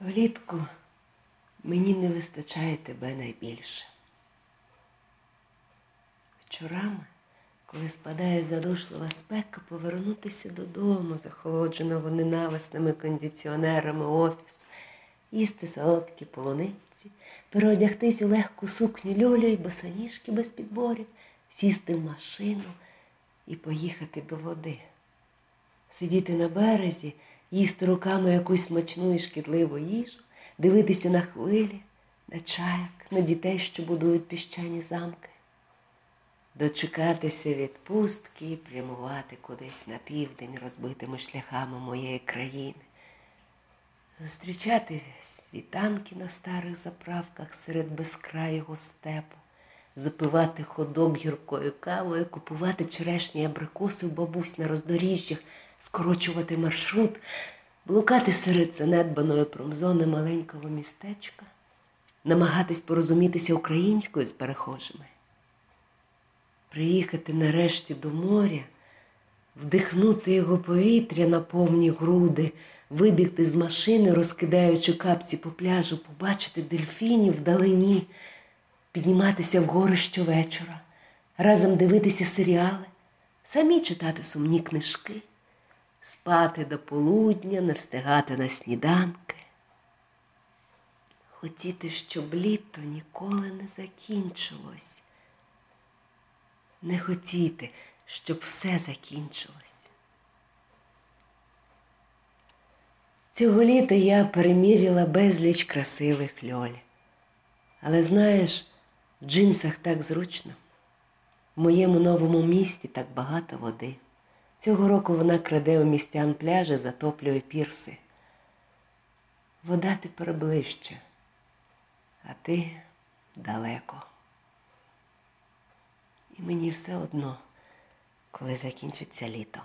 Влітку мені не вистачає тебе найбільше. Вечорами, коли спадає задушлива спека, повернутися додому, захолодженого ненависними кондиціонерами офісу, їсти солодкі полуниці, переодягтись у легку сукню льолю і босоніжки без підборів, сісти в машину і поїхати до води. Сидіти на березі, їсти руками якусь смачну і шкідливу їжу, дивитися на хвилі, на чаяк, на дітей, що будують піщані замки, дочекатися відпустки прямувати кудись на південь розбитими шляхами моєї країни, зустрічати світанки на старих заправках серед безкрайого степу, запивати ходок гіркою кавою, купувати черешні абрикоси в бабусь на роздоріжжях, скорочувати маршрут, блукати серед занедбаної промзони маленького містечка, намагатись порозумітися українською з перехожими, приїхати нарешті до моря, вдихнути його повітря на повні груди, вибігти з машини, розкидаючи капці по пляжу, побачити дельфінів вдалині, підніматися вгори щовечора, разом дивитися серіали, самі читати сумні книжки спати до полудня, не встигати на сніданки. Хотіти, щоб літо ніколи не закінчилось. Не хотіти, щоб все закінчилось. Цього літа я переміряла безліч красивих льоль. Але знаєш, в джинсах так зручно. В моєму новому місті так багато води. Цього року вона краде у містян пляжі, затоплює пірси. Вода тепер ближче, а ти далеко. І мені все одно, коли закінчиться літо.